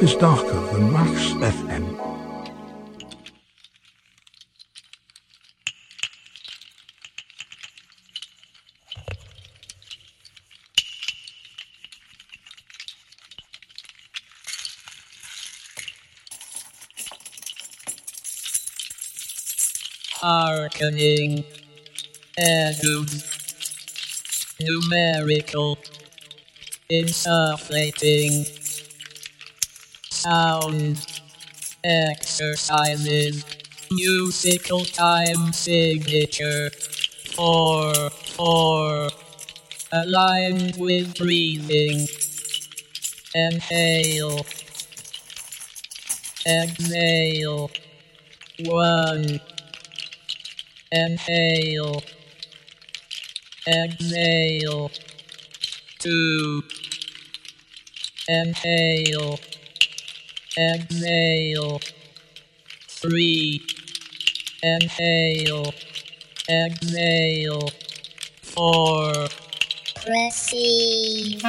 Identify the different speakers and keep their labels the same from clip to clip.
Speaker 1: Is darker than Wax FM.
Speaker 2: Numerical. Insufflating. Sound. Exercises. Musical time signature. Four, four. Aligned with breathing. Inhale. Exhale. One. Inhale. Exhale. Two. Inhale. Exhale. Three. Inhale. Exhale. Four.
Speaker 3: Receive.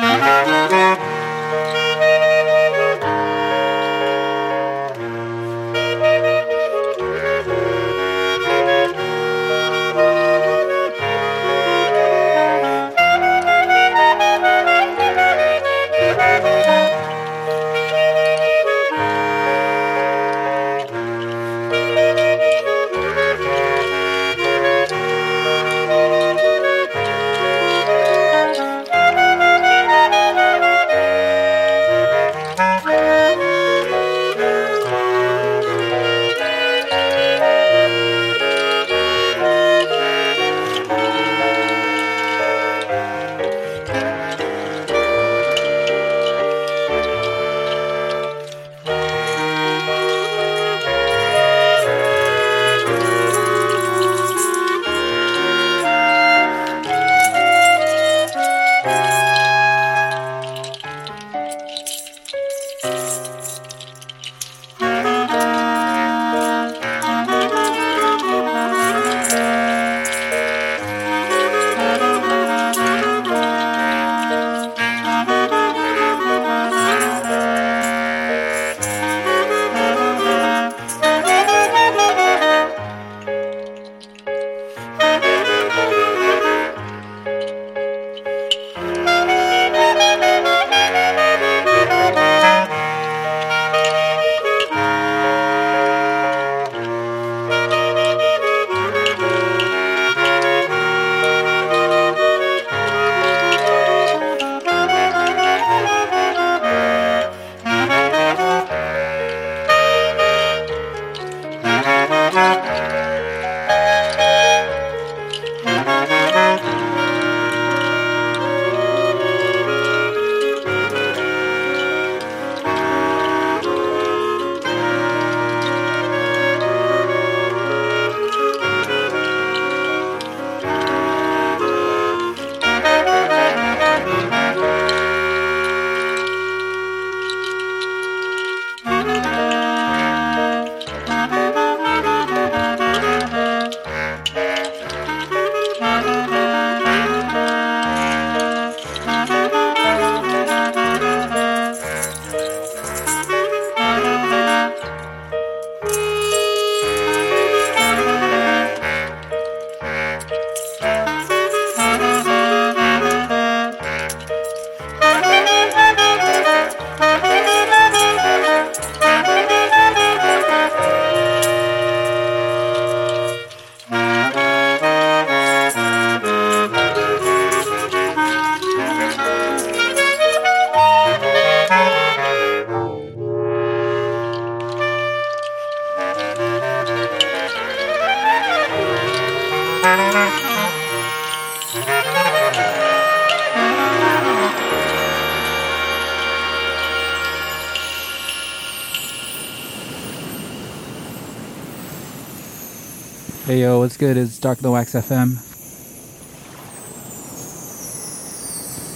Speaker 4: Good? It's Dark the Wax FM.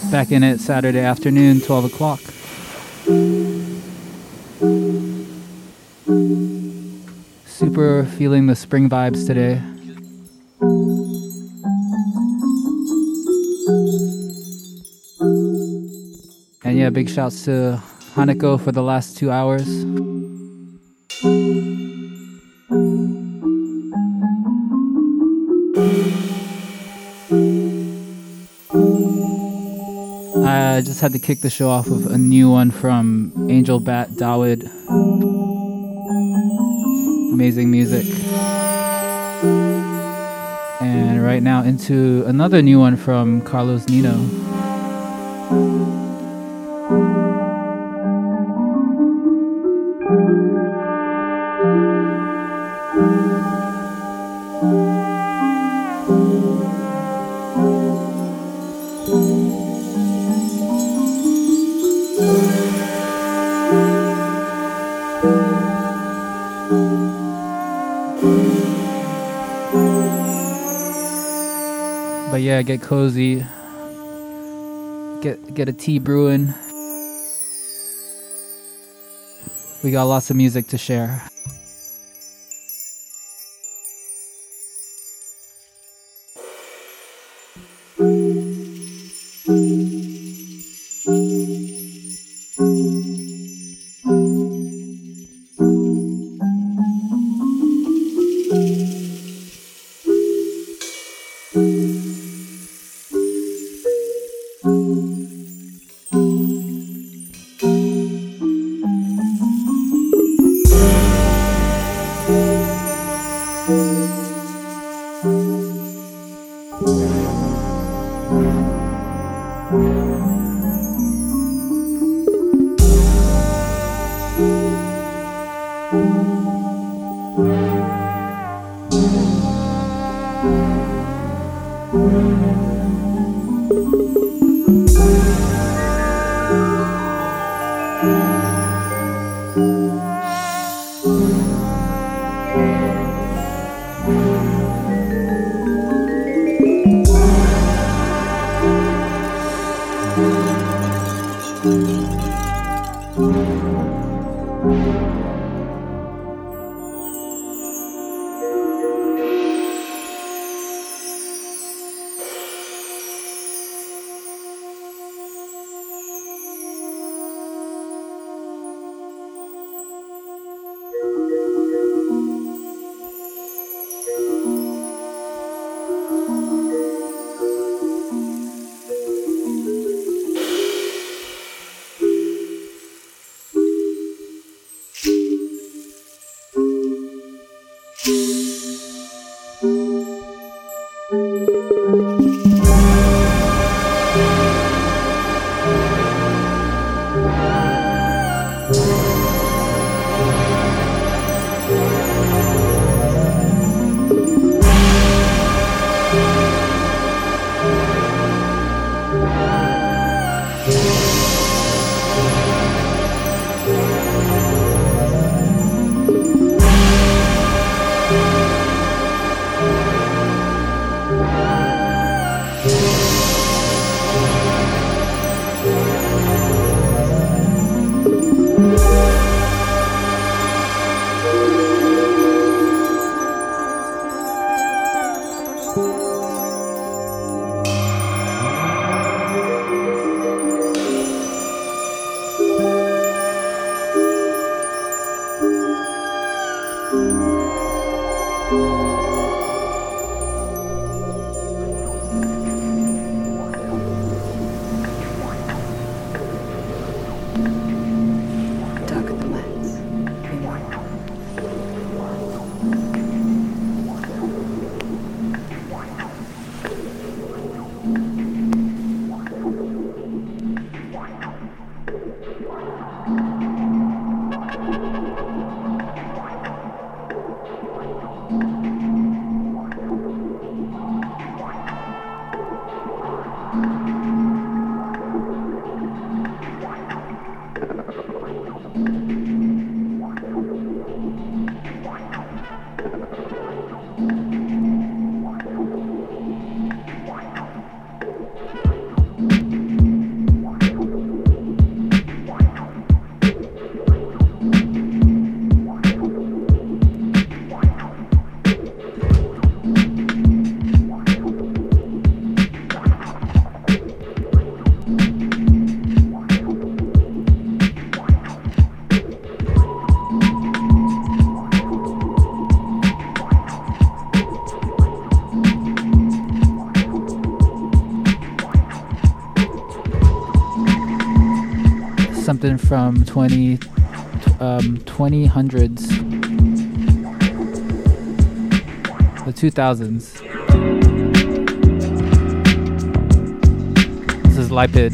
Speaker 4: Back in it Saturday afternoon, 12 o'clock. Super feeling the spring vibes today. And yeah, big shouts to Hanako for the last two hours. Had to kick the show off with a new one from Angel Bat Dawid. Amazing music. And right now into another new one from Carlos Nino. Cozy. Get get a tea brewing. We got lots of music to share.
Speaker 5: Something from 20 um 20 hundreds. The 2000s this is lipid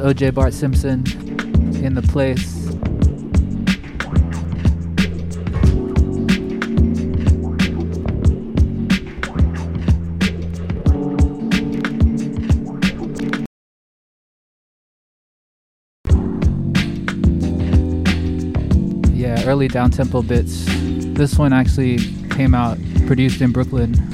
Speaker 5: OJ Bart Simpson in the place. Yeah, early down tempo bits. This one actually came out produced in Brooklyn.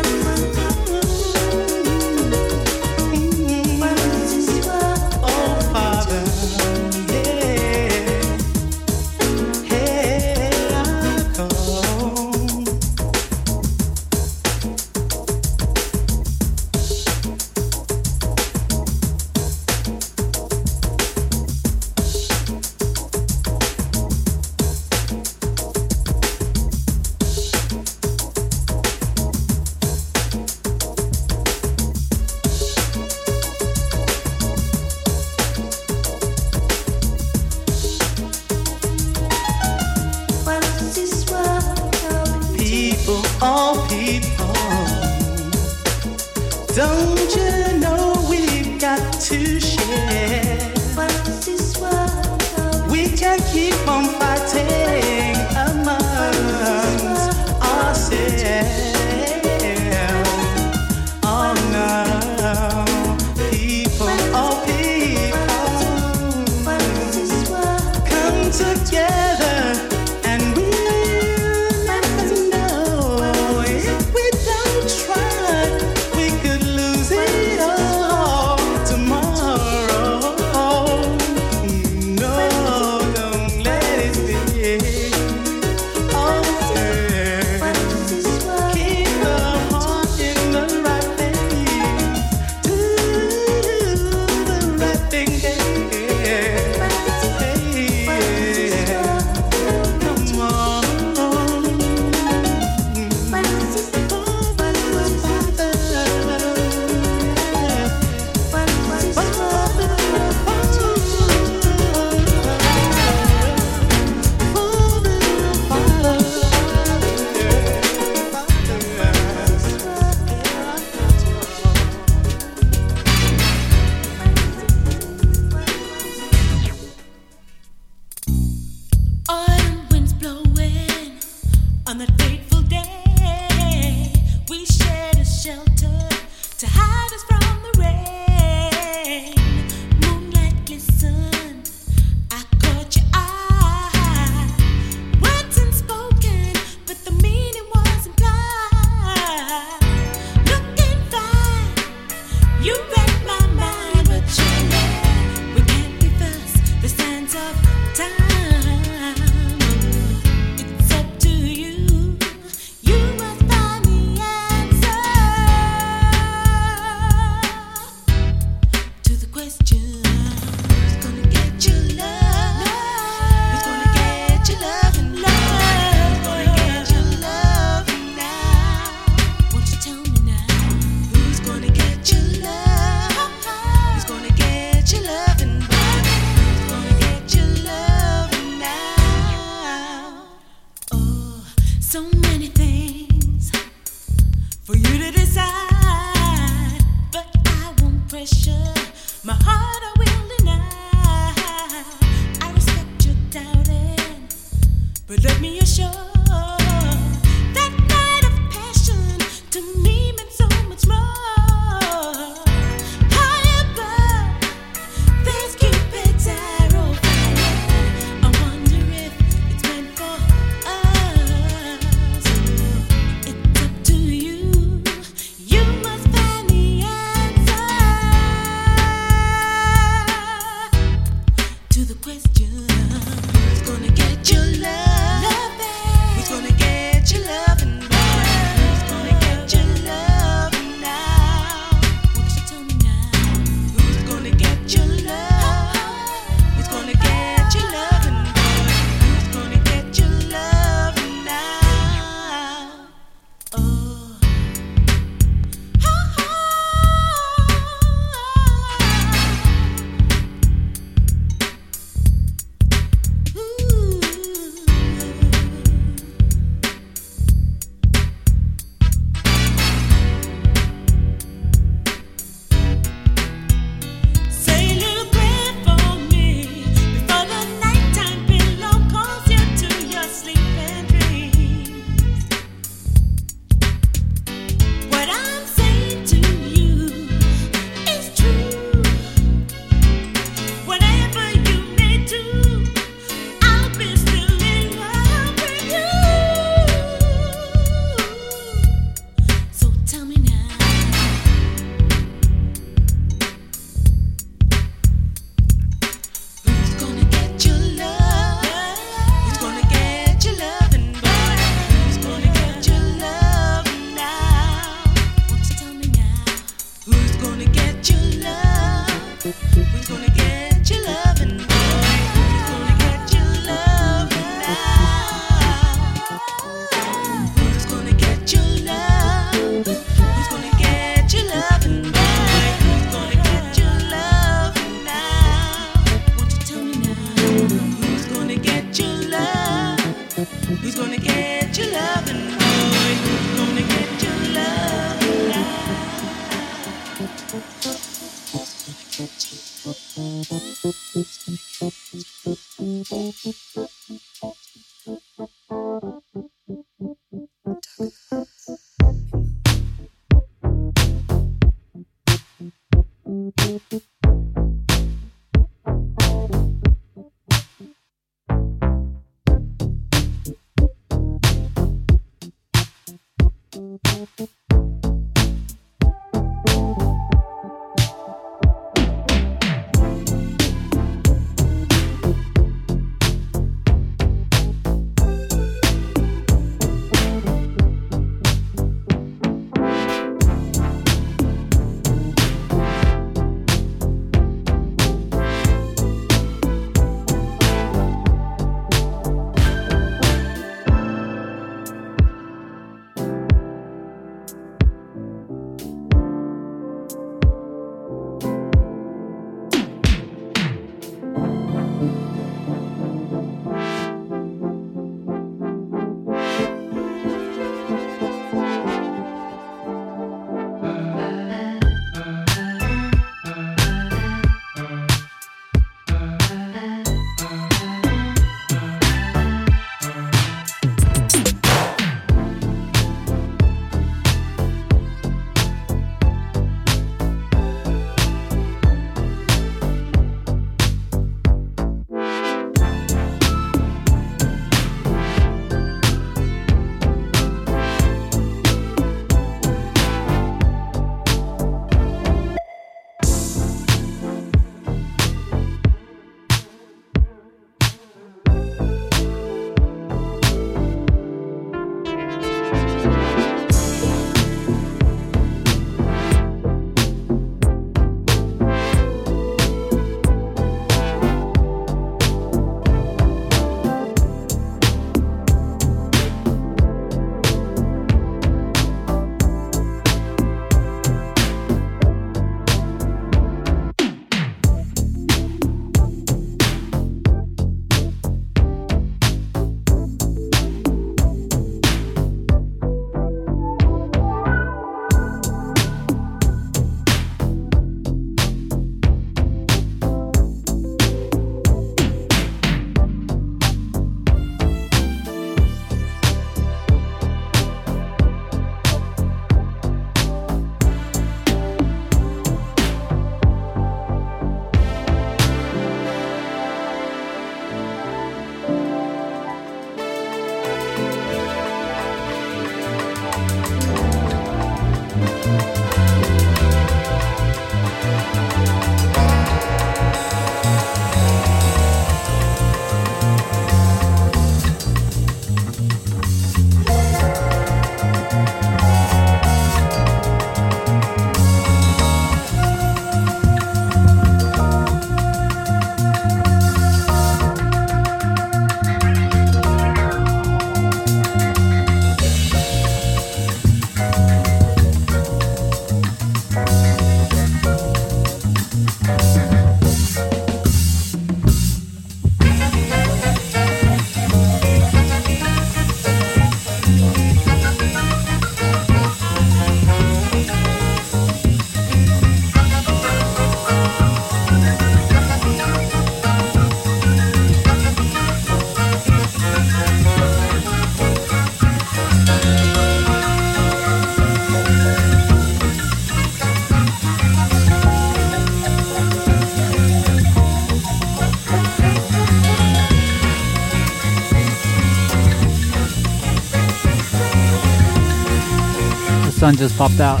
Speaker 4: Sun just popped out.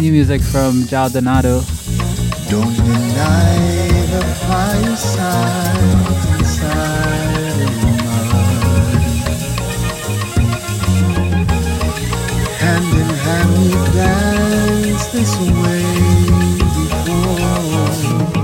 Speaker 4: New music from João Donato.
Speaker 6: Don't deny the. Hand in hand we this way before.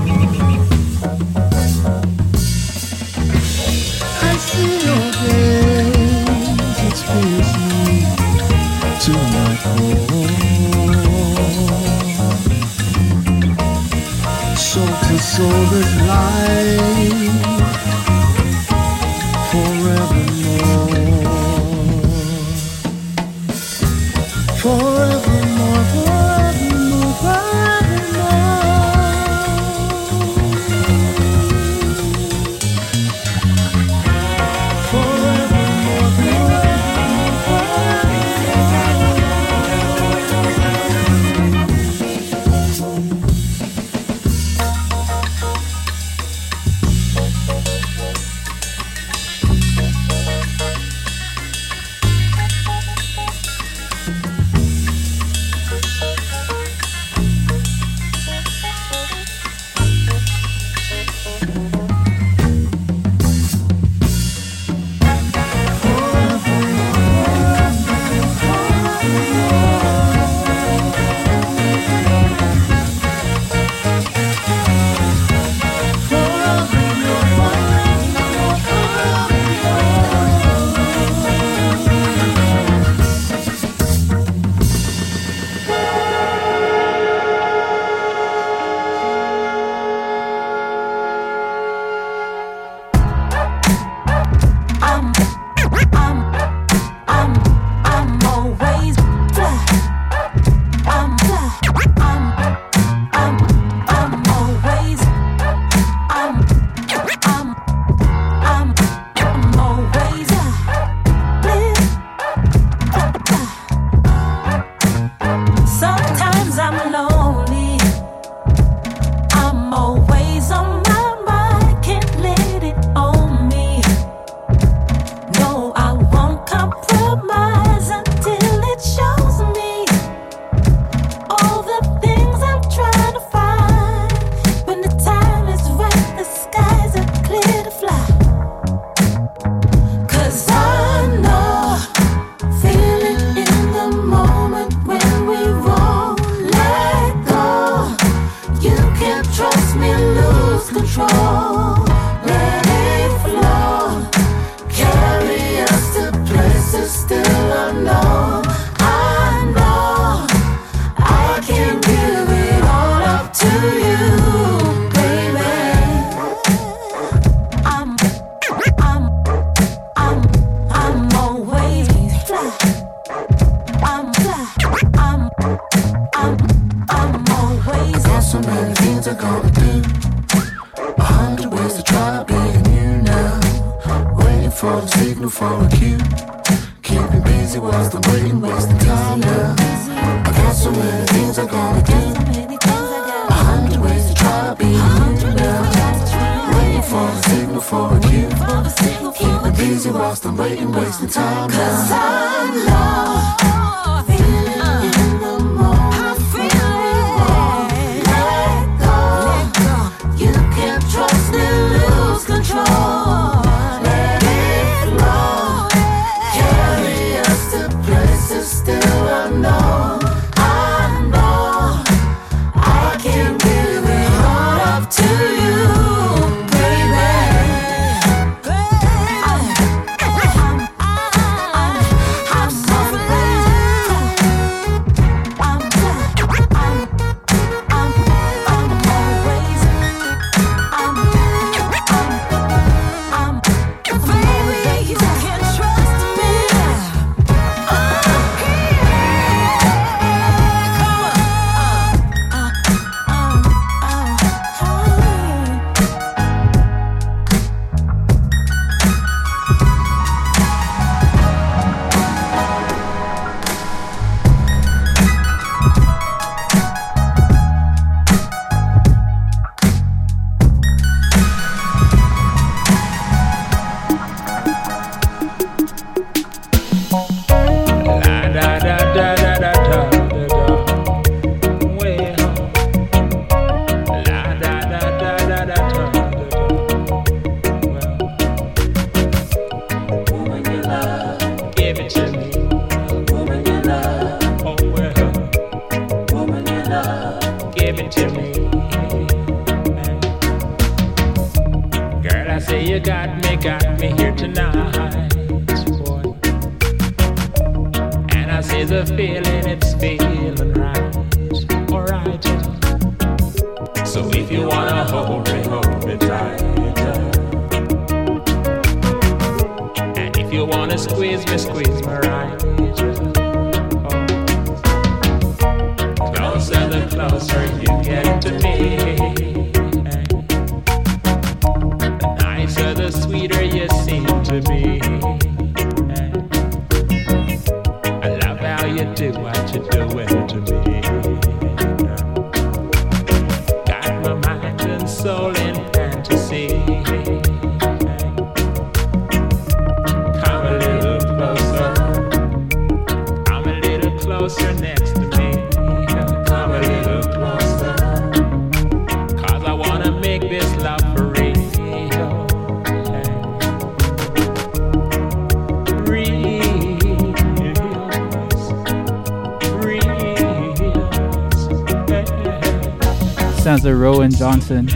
Speaker 7: Rowan Johnson.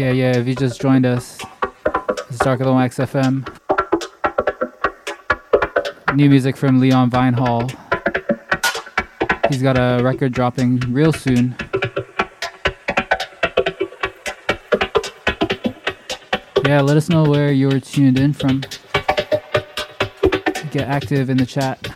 Speaker 7: Yeah, yeah, if you just joined us, it's Dark Wax FM. New music from Leon Vynehall. He's got a record dropping real soon. Yeah, let us know where you're tuned in from. Get active in the chat.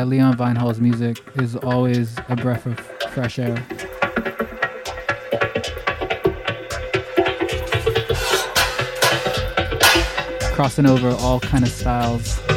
Speaker 4: Yeah, Leon Vynehall's music is always a breath of fresh air. Crossing over all kind of styles.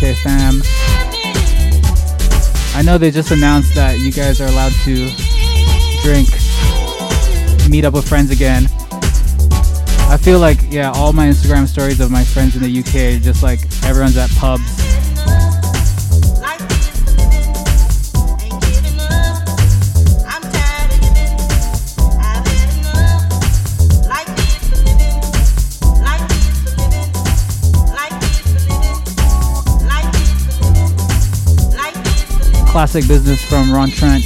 Speaker 8: UK fam. I know they just announced that you guys are allowed to drink, meet up with friends again. I feel like, yeah, all my Instagram stories of my friends in the UK just like everyone's at pubs. Classic business from Ron Trent.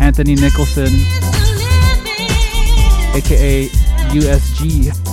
Speaker 8: Anthony Nicholson, aka USG.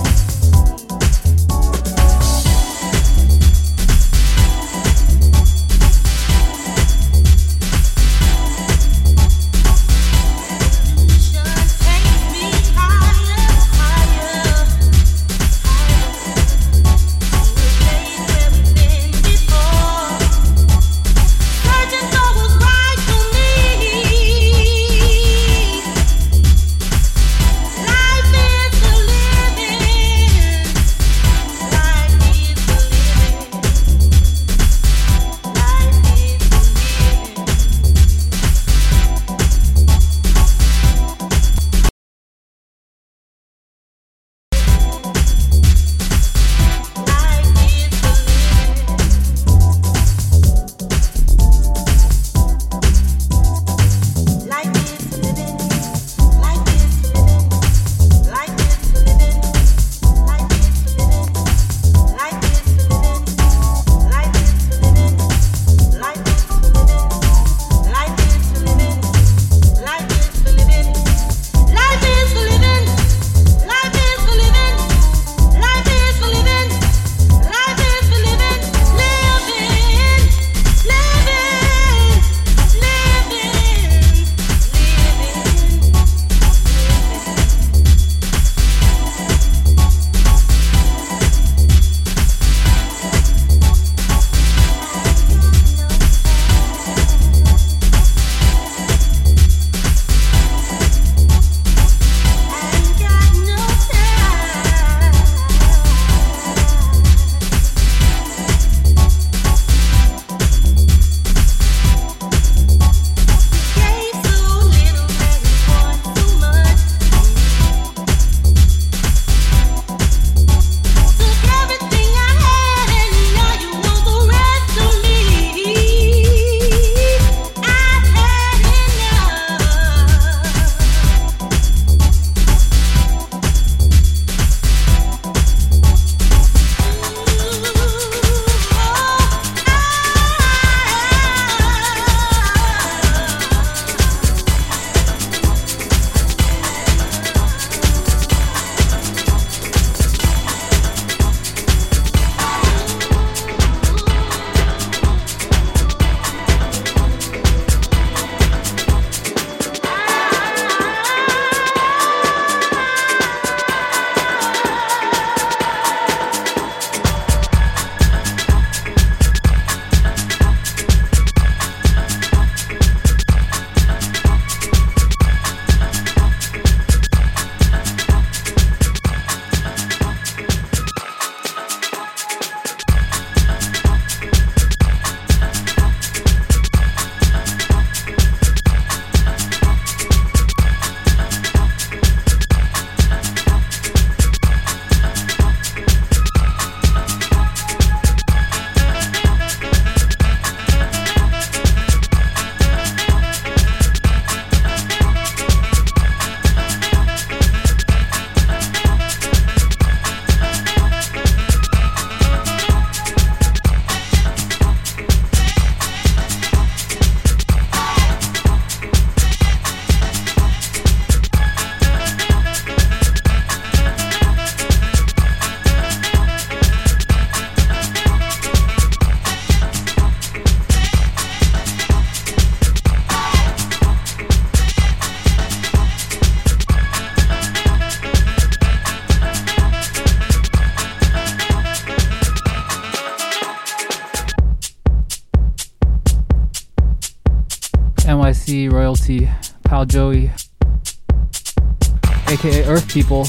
Speaker 8: people.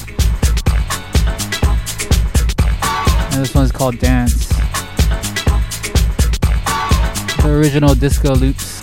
Speaker 4: And this one's called Dance. The original disco loops.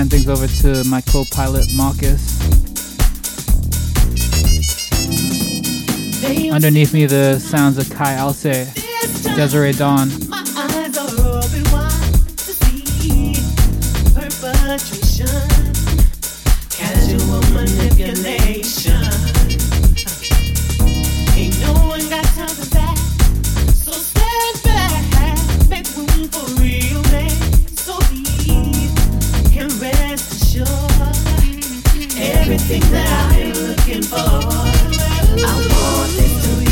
Speaker 4: hand things over to my co-pilot Marcus. Underneath me, the sounds of Kai Alcé, Desiree Dawn.
Speaker 9: I'm looking for. I want it to you.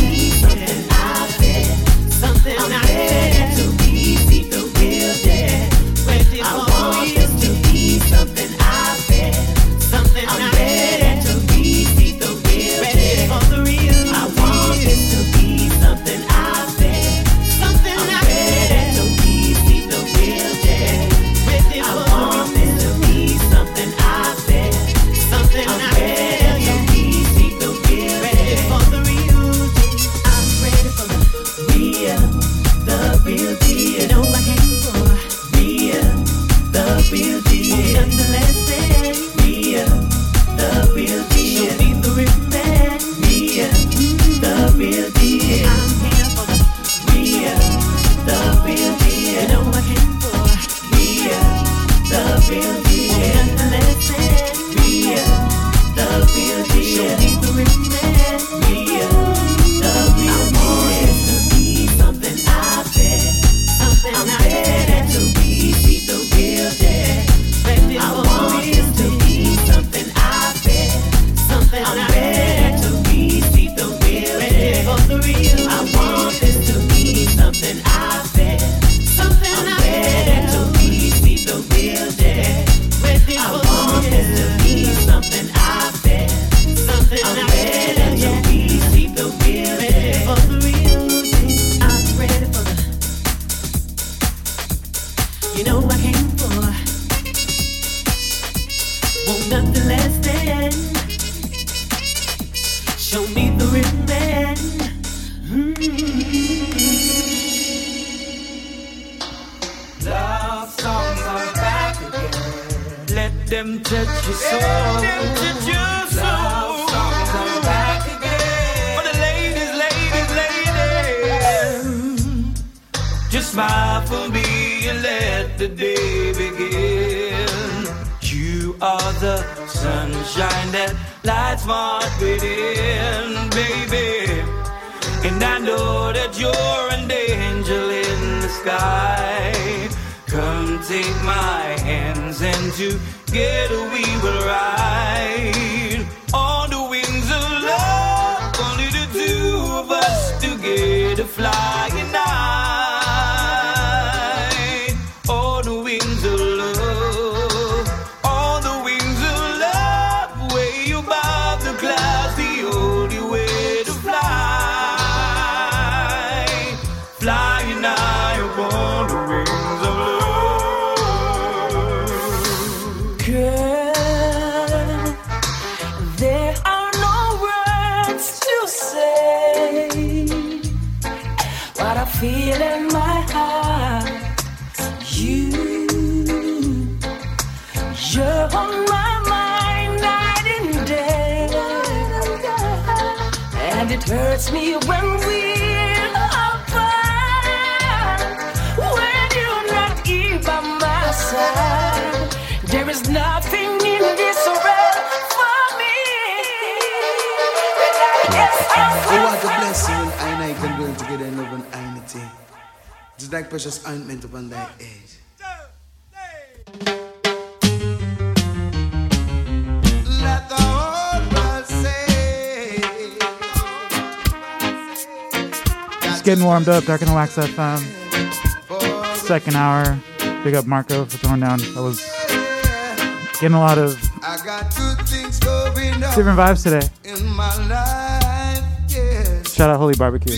Speaker 10: getting warmed up. Dark and Wax FM. Second hour. Big up Marco for throwing down. I was getting a lot of different vibes today. Shout out Holy Barbecue.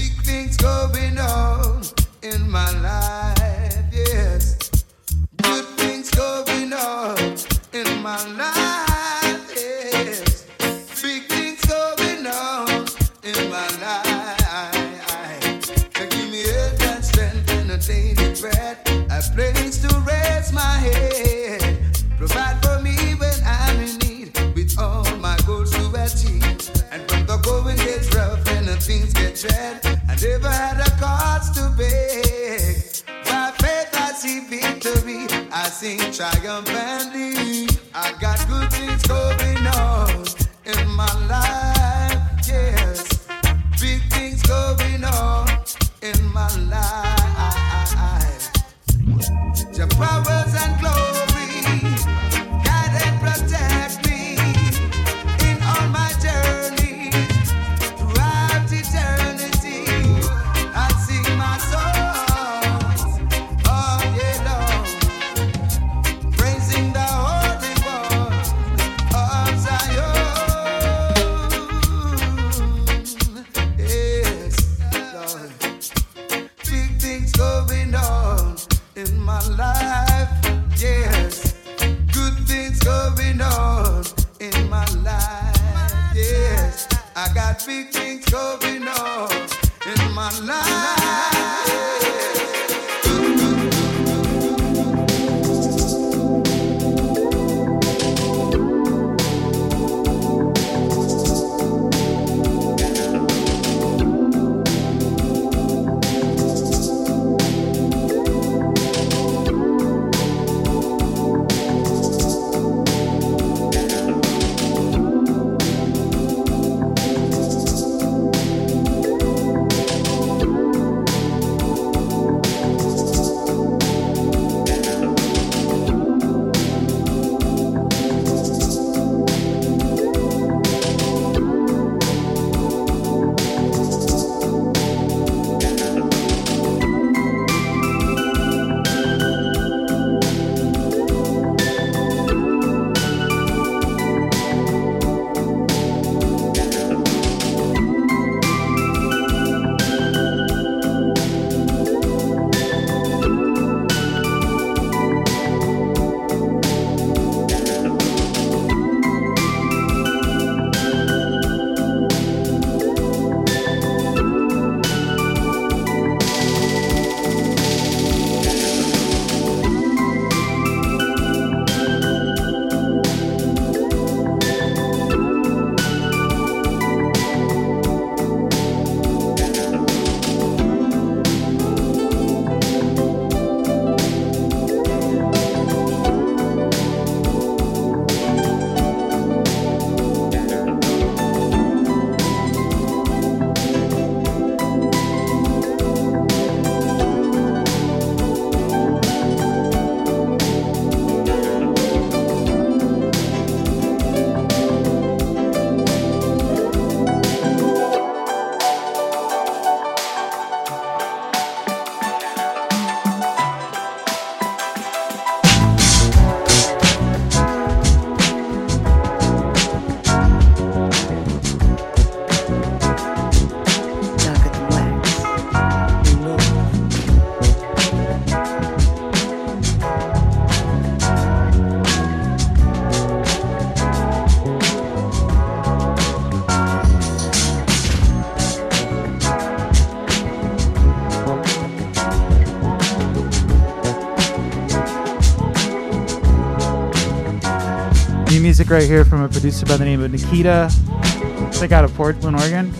Speaker 11: Music right here from a producer by the name of Nikita. Check out of Portland, Oregon.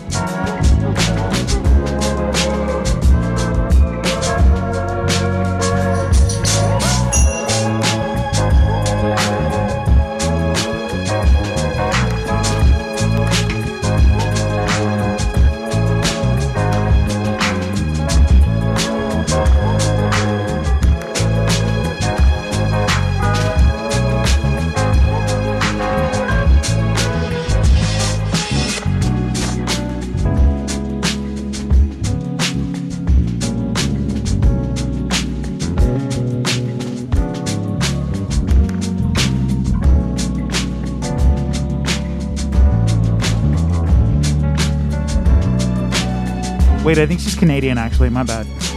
Speaker 11: Wait, I think she's Canadian actually. My bad.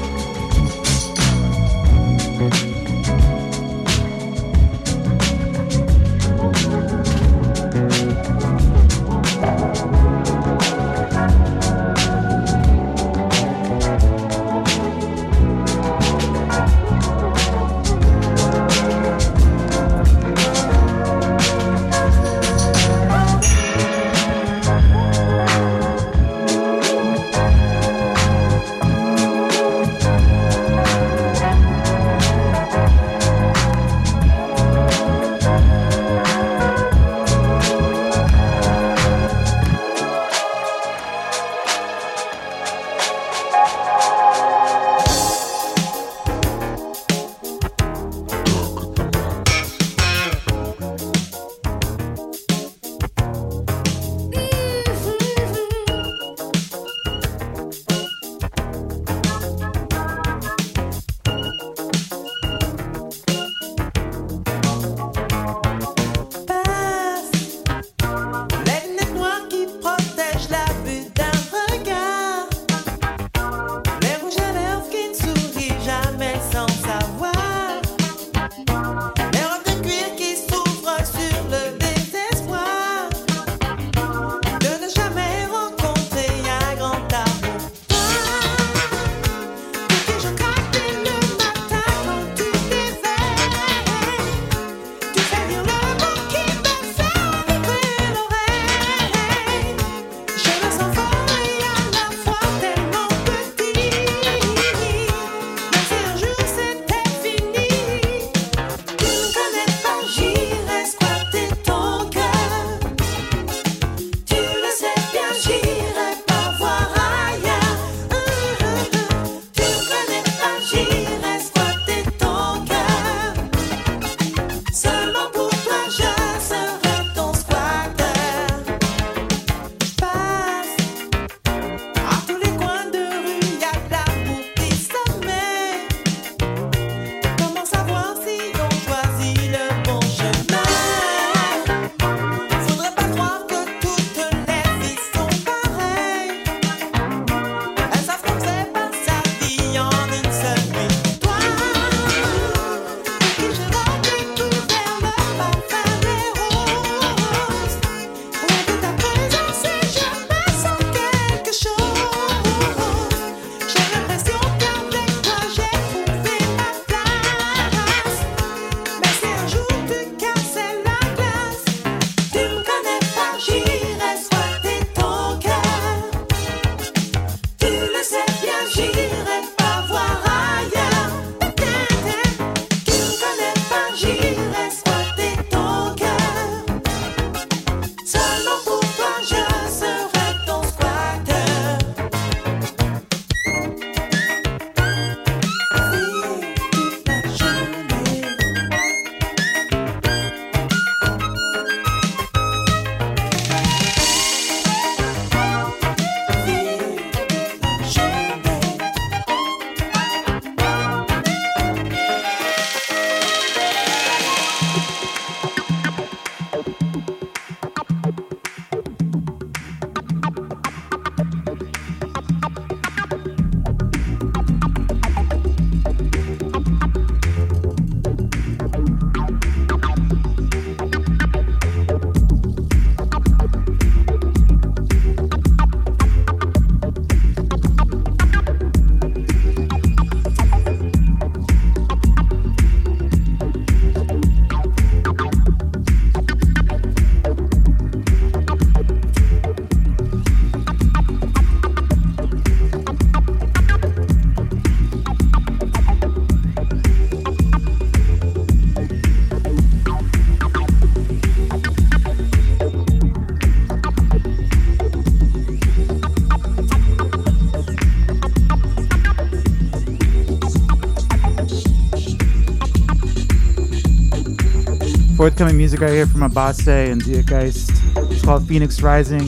Speaker 12: Forthcoming music right here from Abase and Geist. It's called Phoenix Rising.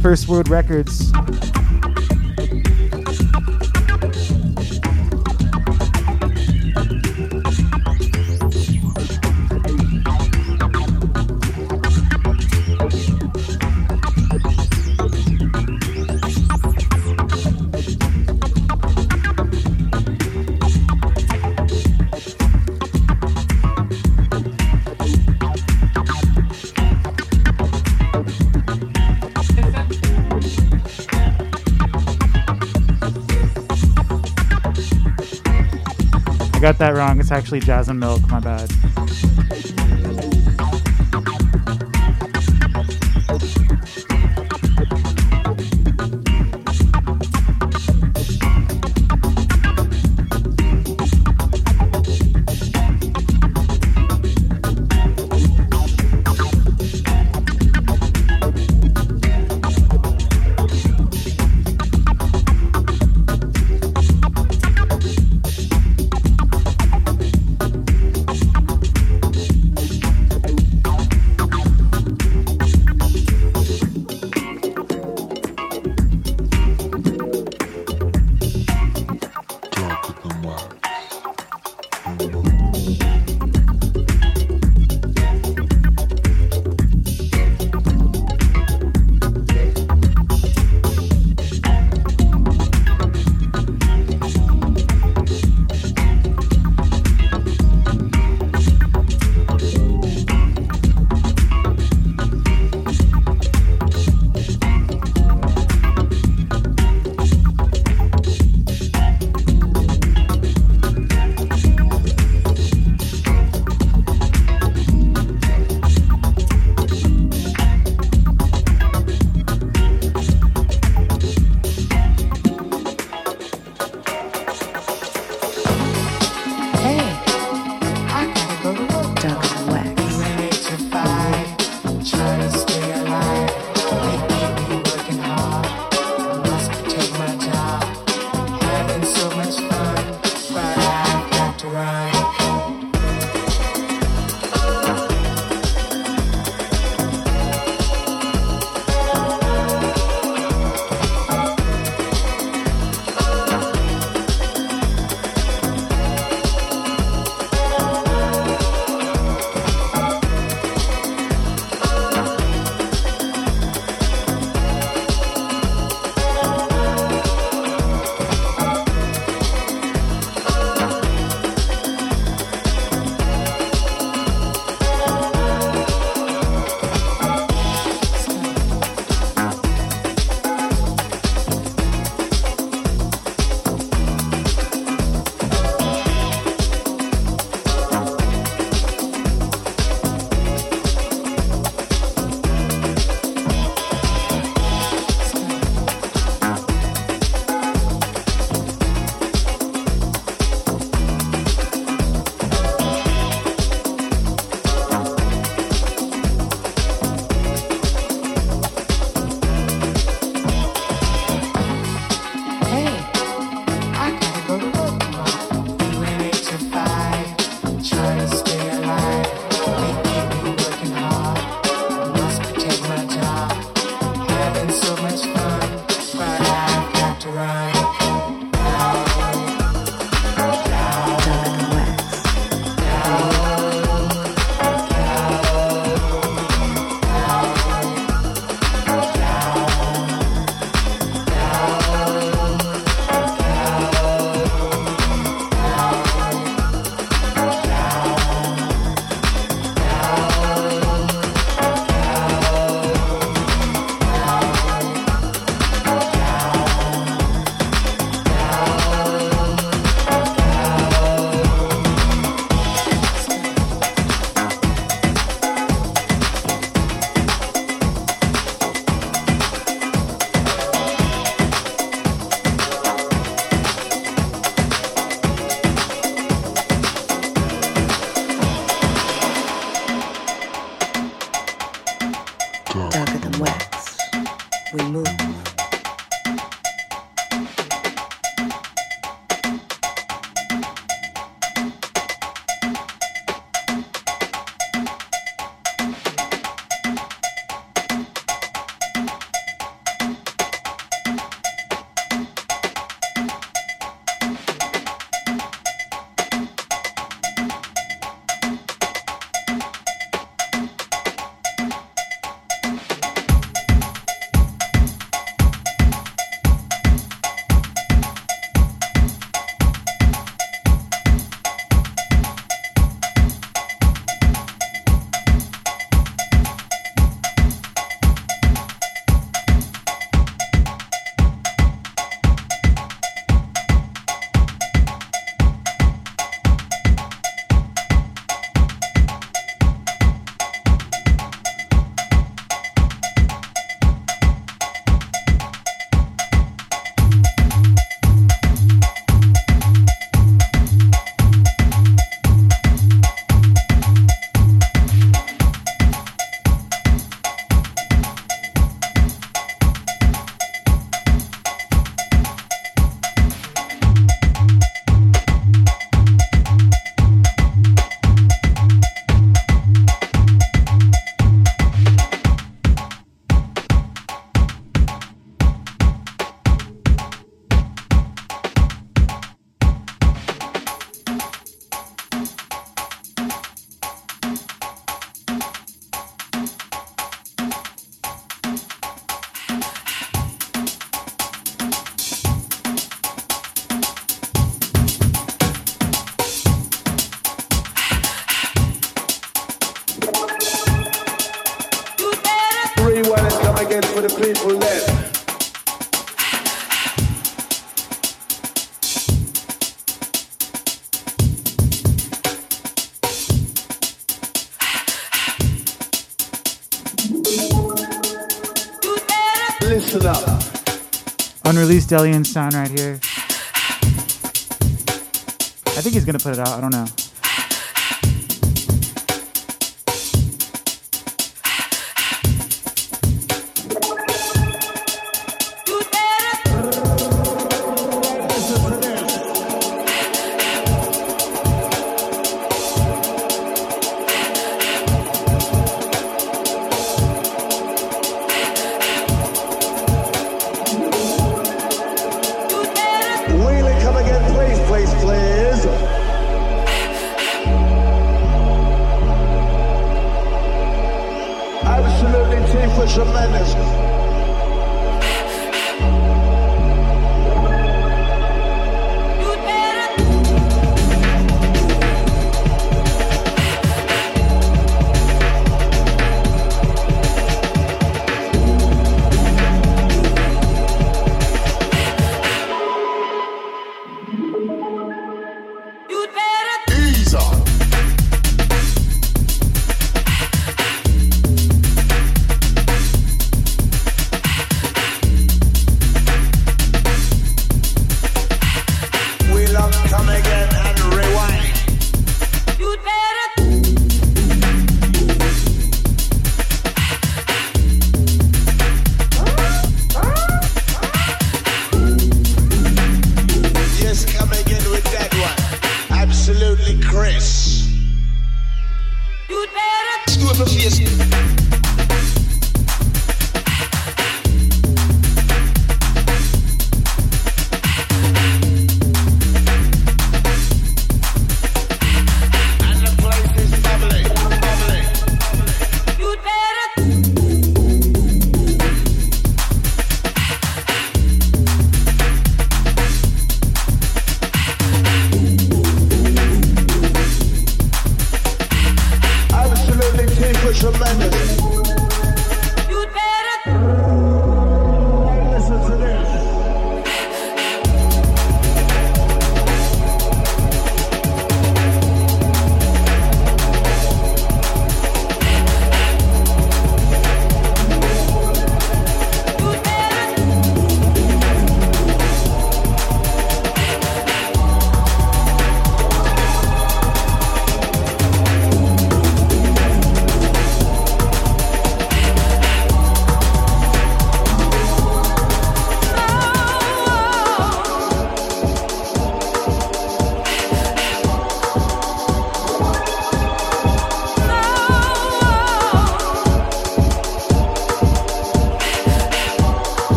Speaker 12: First World Records. Got that wrong. It's actually Jasmine Milk. My bad.
Speaker 13: Stallion sound right here. I think he's gonna put it out. I don't know.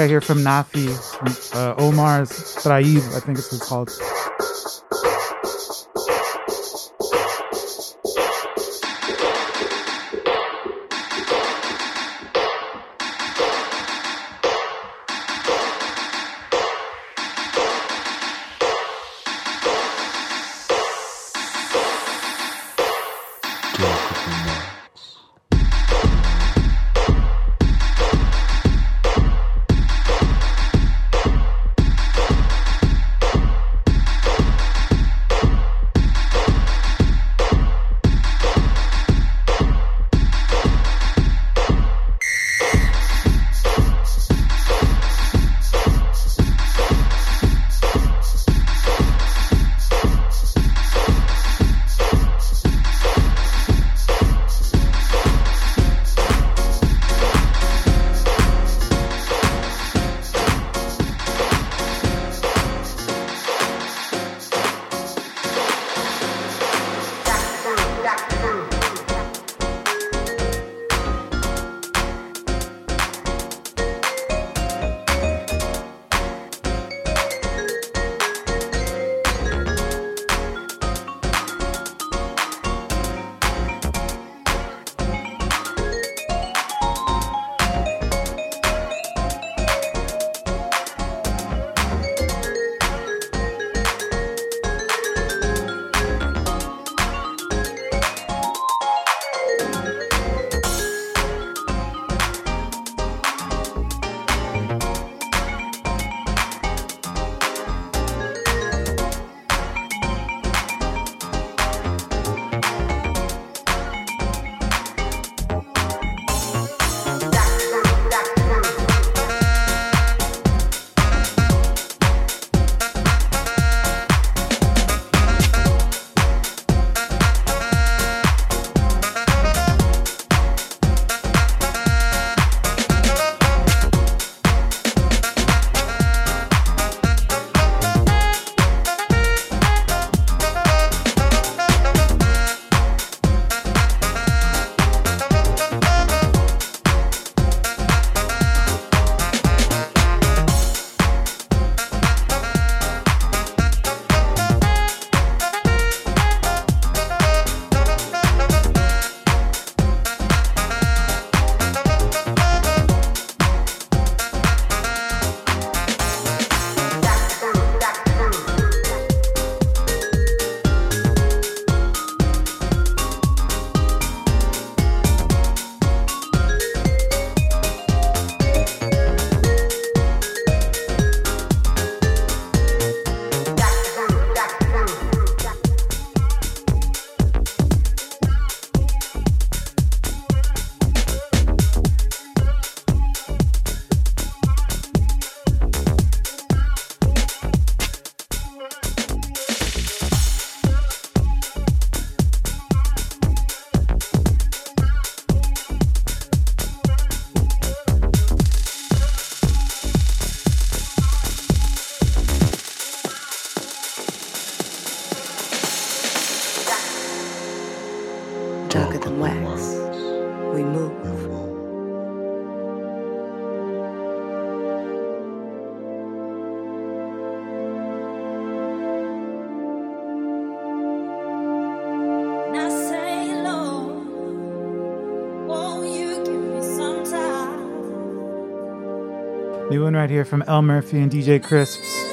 Speaker 13: I hear here from Nafi, uh, Omar's Traib, I think it's called. Right here from El Murphy and DJ Crisps.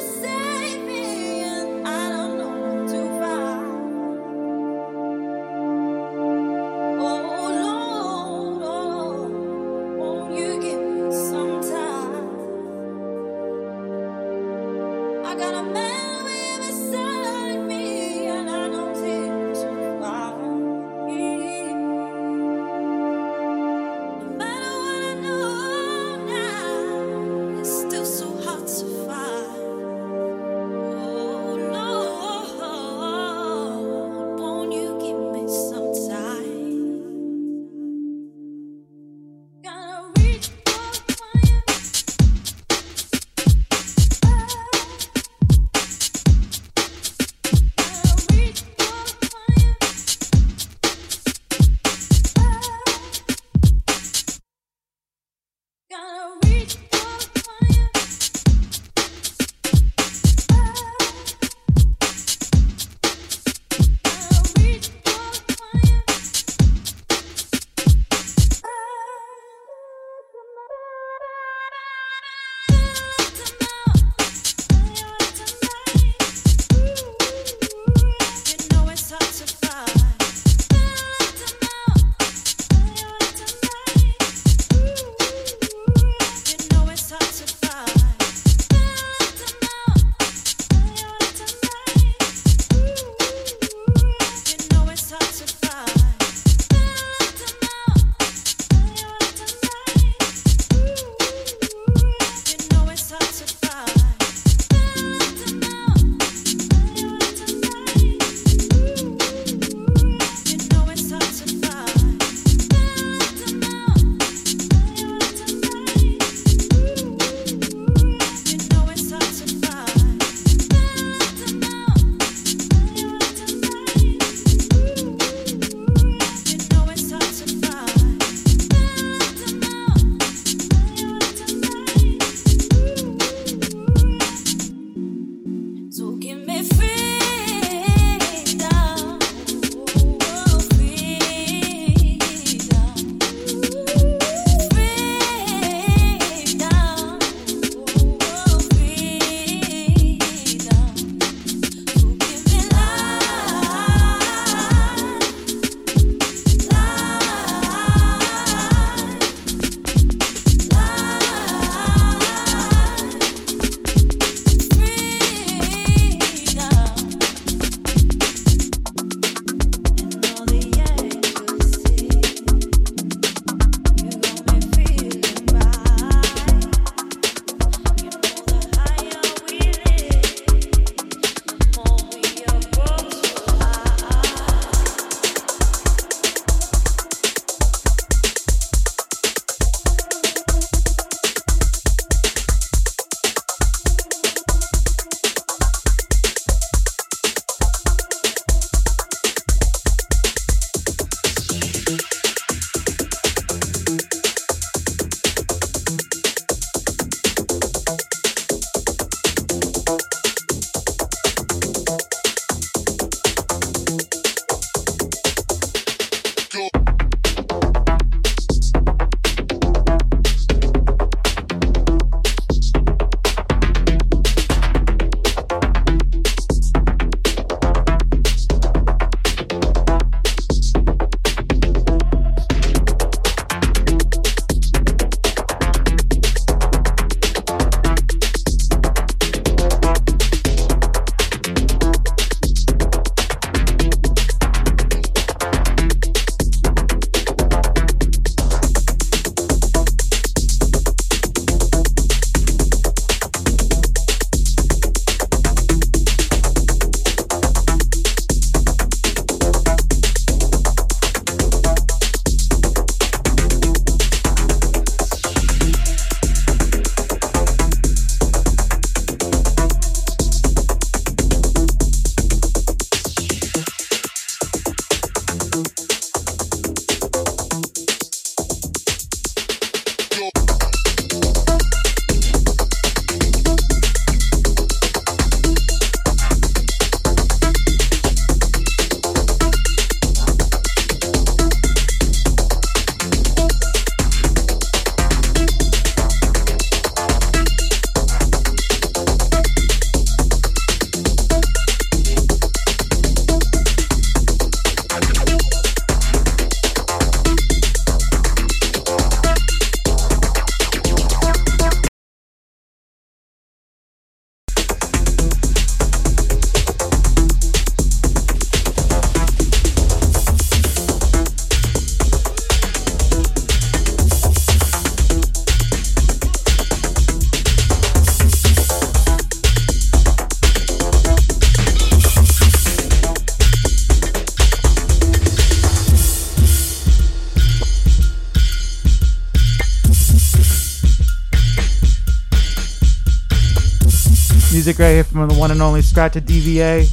Speaker 11: Scratcha DVA.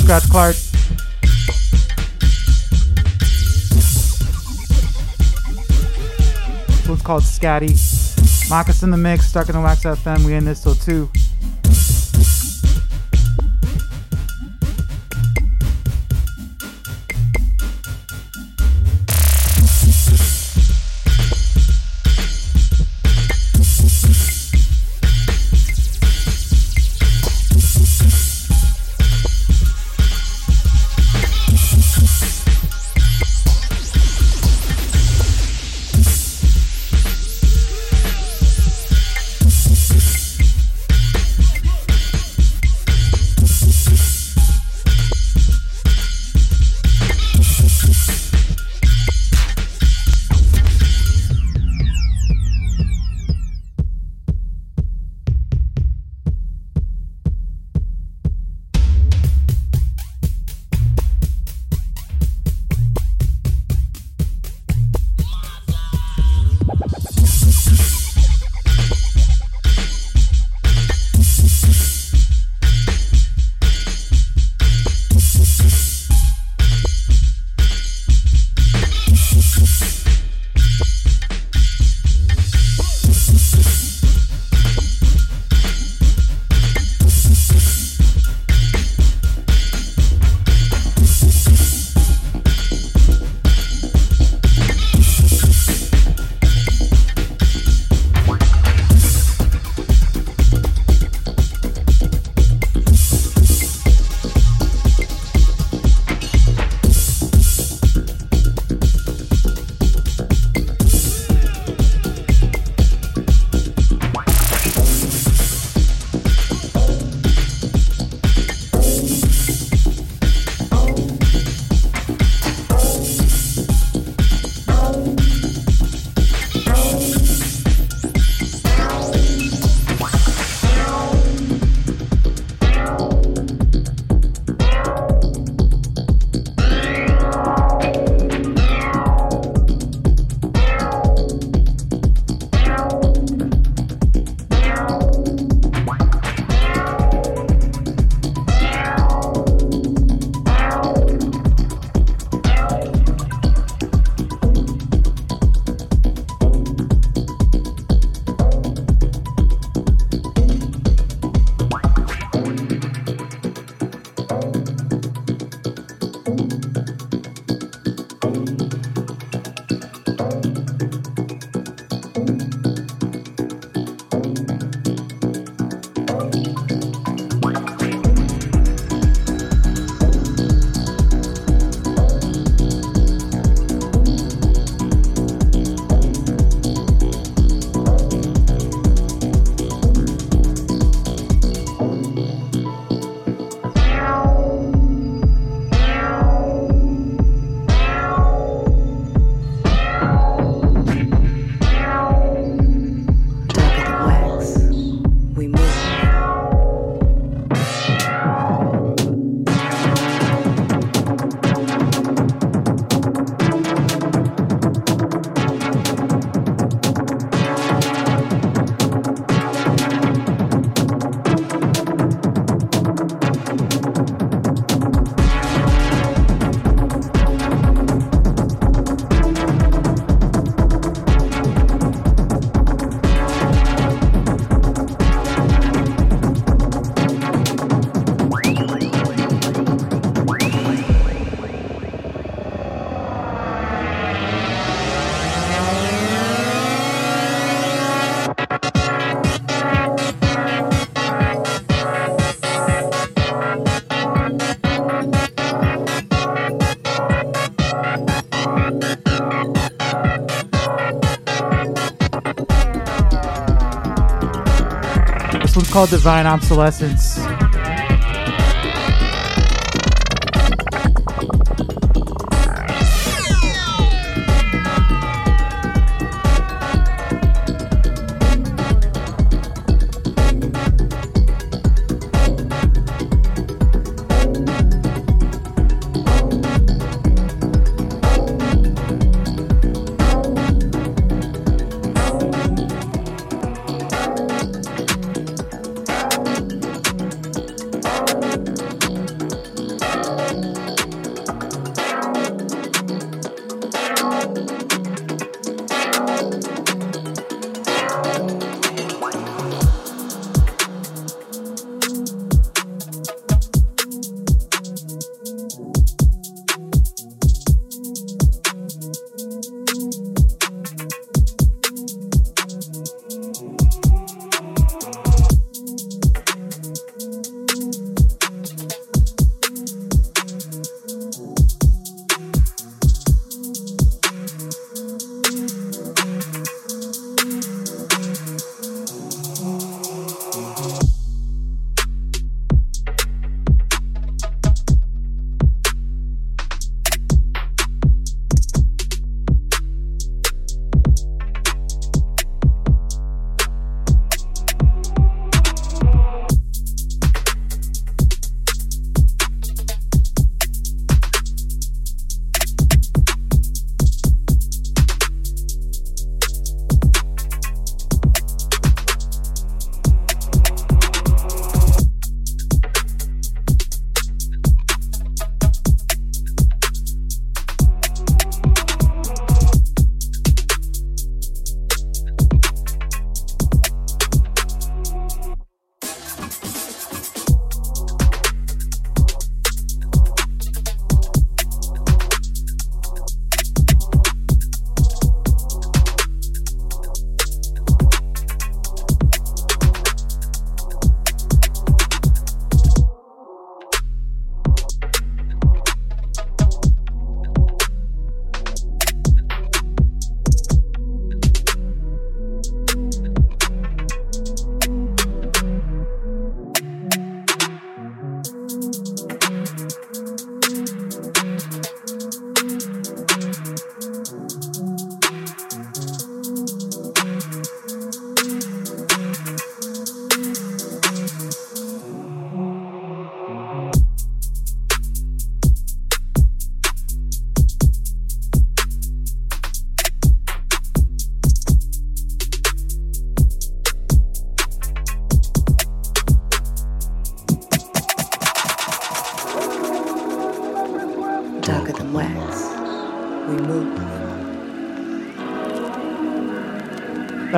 Speaker 11: Scratch Clark. This one's called Scatty. Marcus in the mix, stuck in the Wax FM. We in this till 2. Called Divine Obsolescence.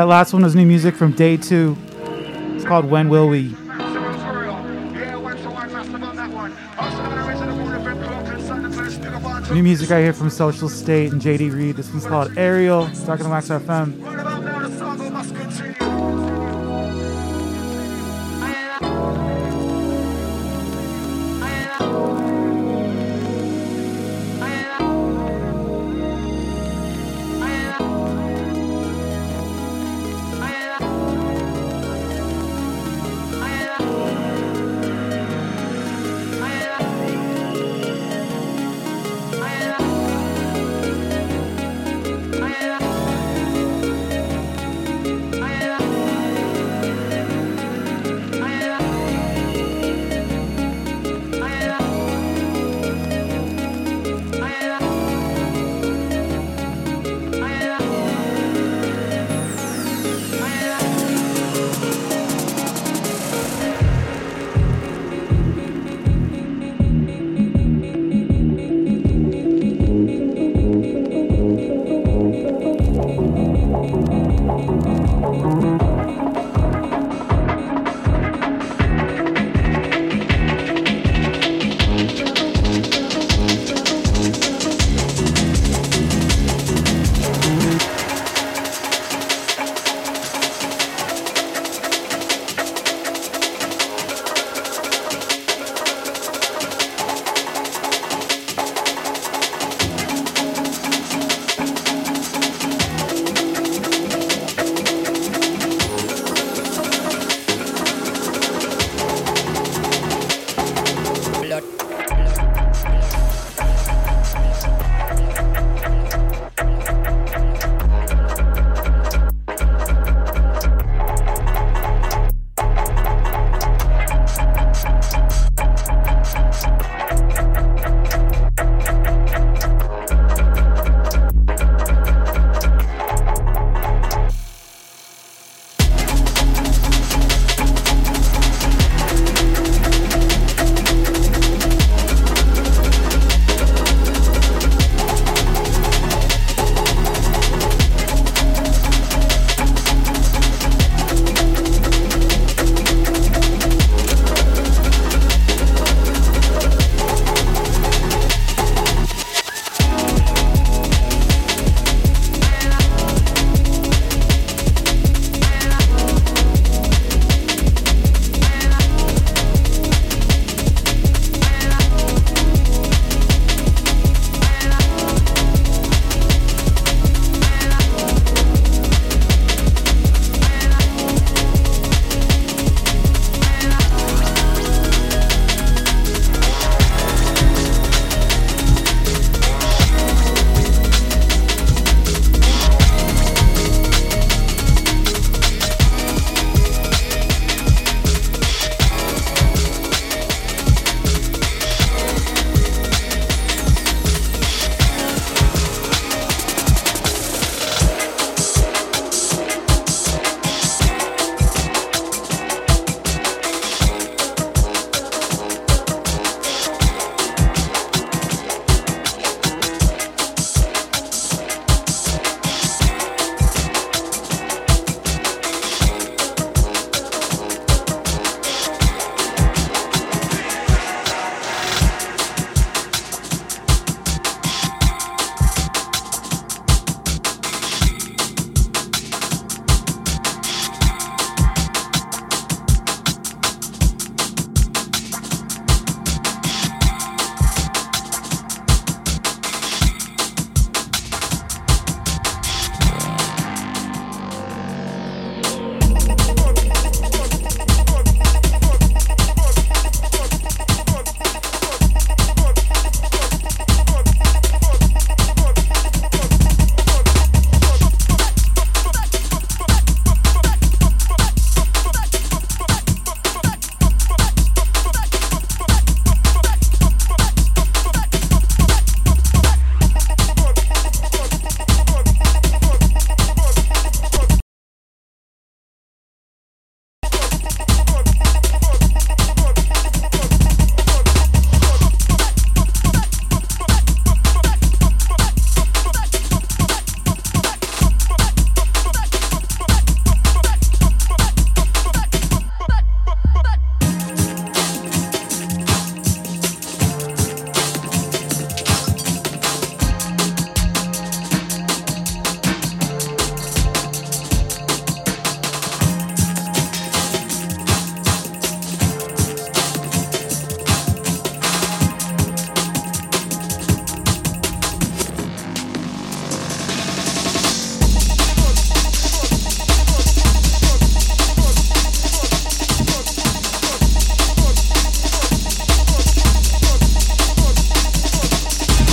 Speaker 11: That last one was new music from Day 2. It's called When Will We? New music I hear from Social State and JD Reed. This one's called Ariel. Talking to Max FM.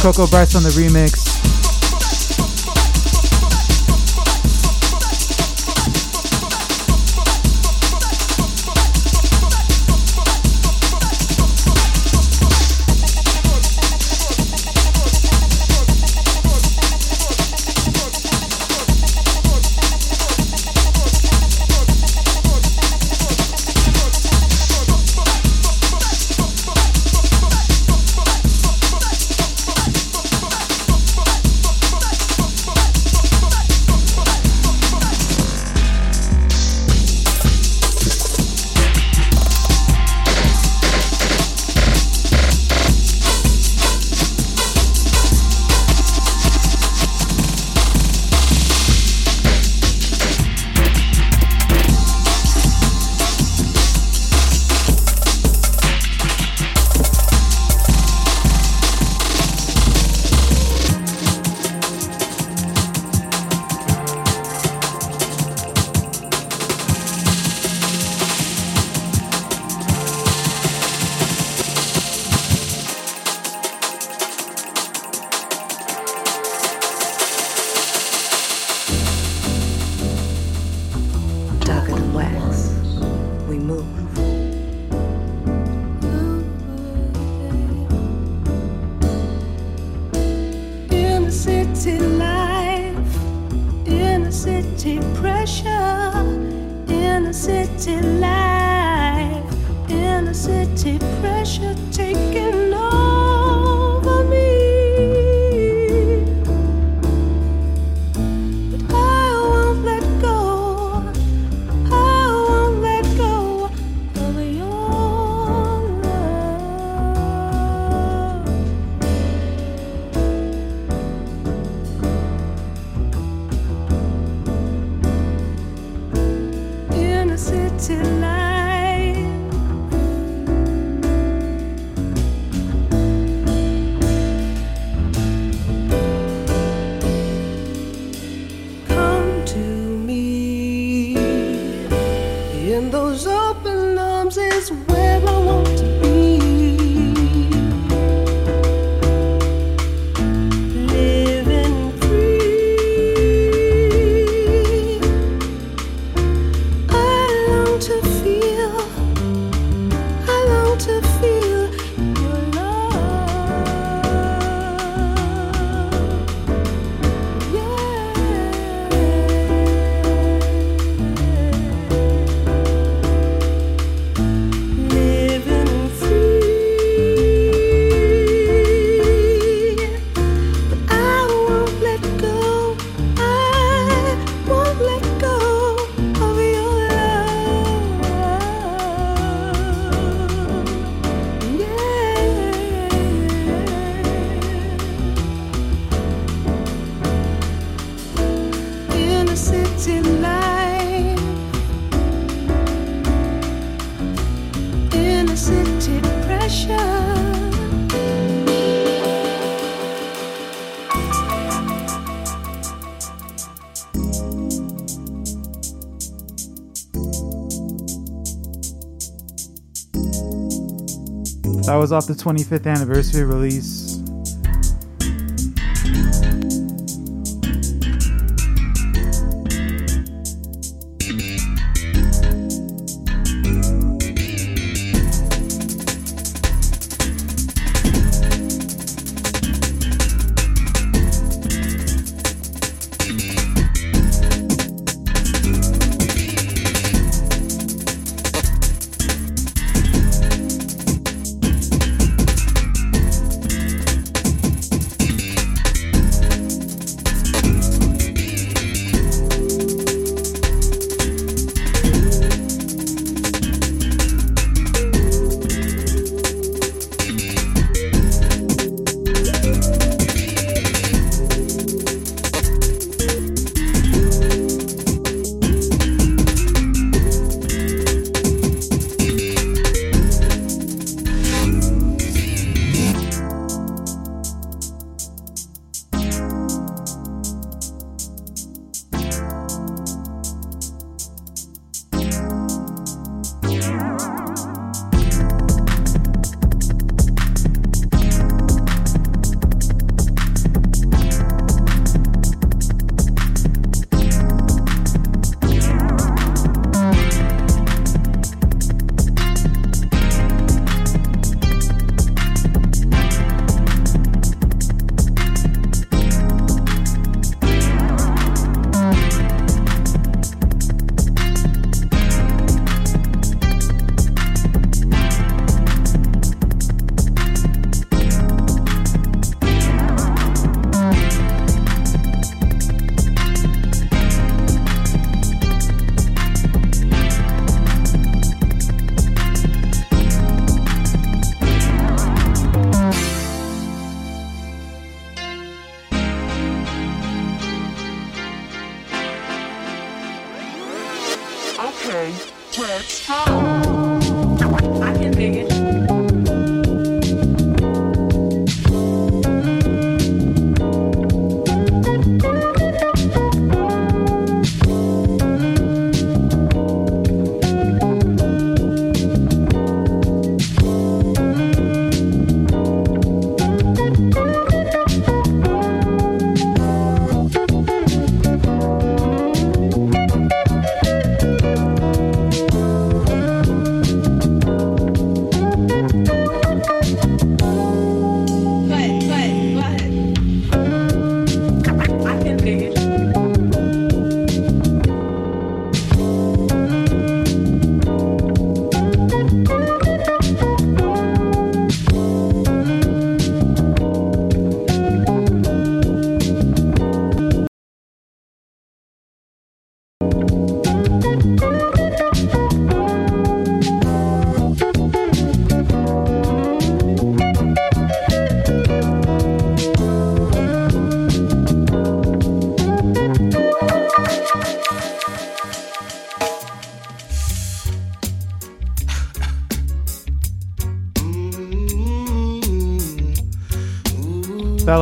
Speaker 14: Coco Bryce on the remix. That was Off the 25th Anniversary release.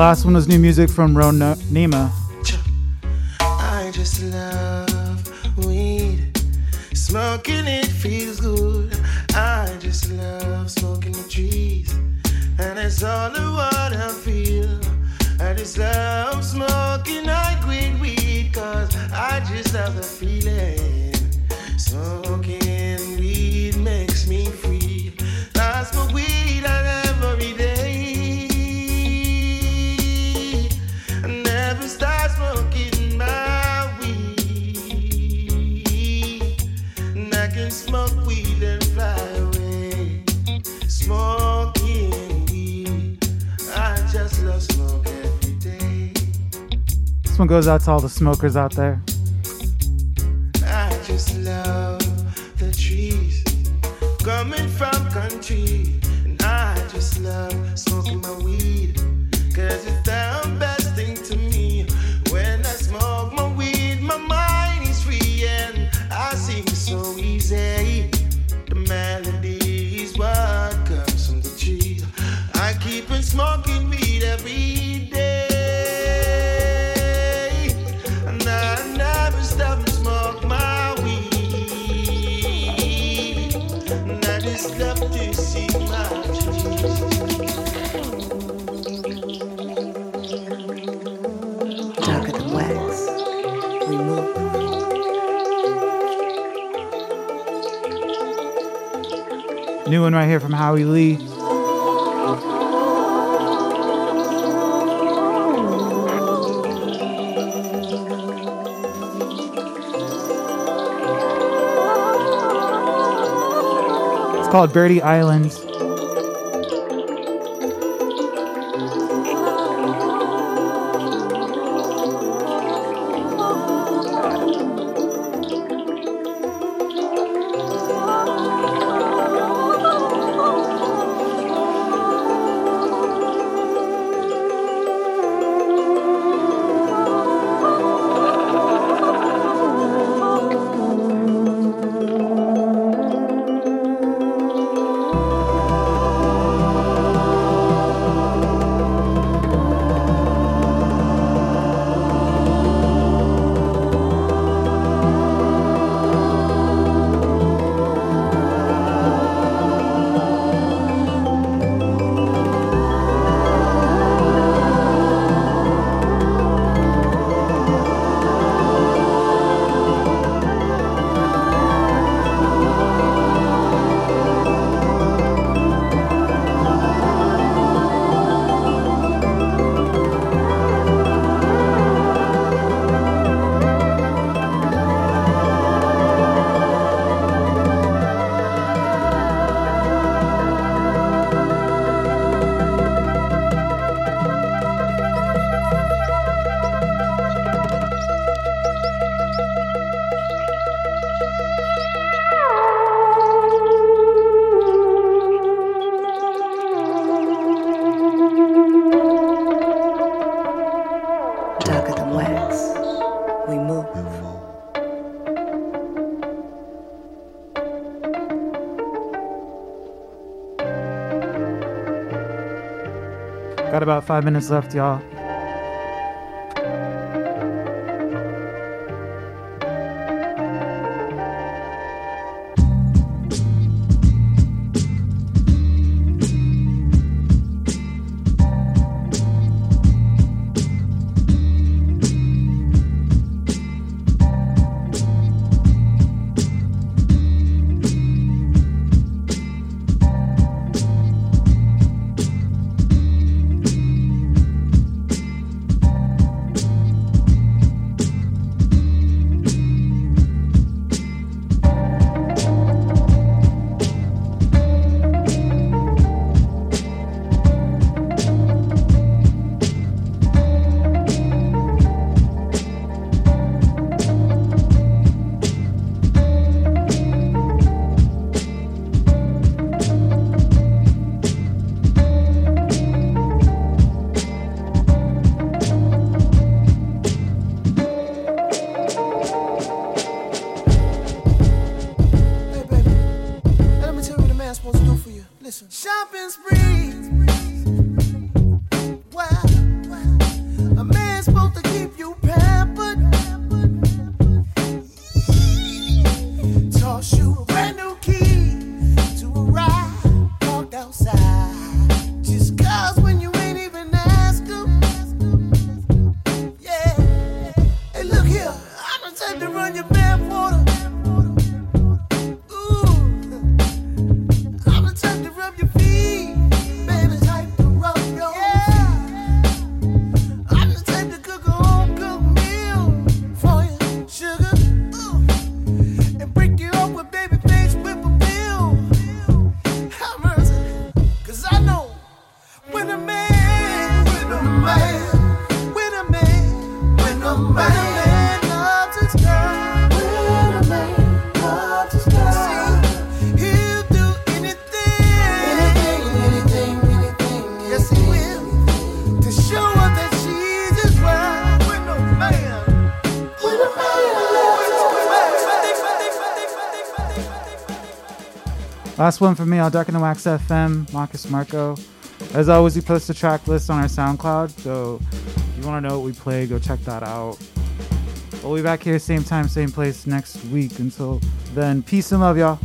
Speaker 11: last one was new music from Ron Nema smokers out there.
Speaker 10: I just love the trees coming from country, and I just love.
Speaker 11: new one right here from Howie Lee. It's called Birdie Islands.
Speaker 6: about five minutes left, y'all. Last one for me, I'll darken in the Wax FM, Marcus Marco. As always, we post the track list on our SoundCloud, so if you want to know what we play, go check that out. We'll be back here same time, same place next week. Until then, peace and love, y'all.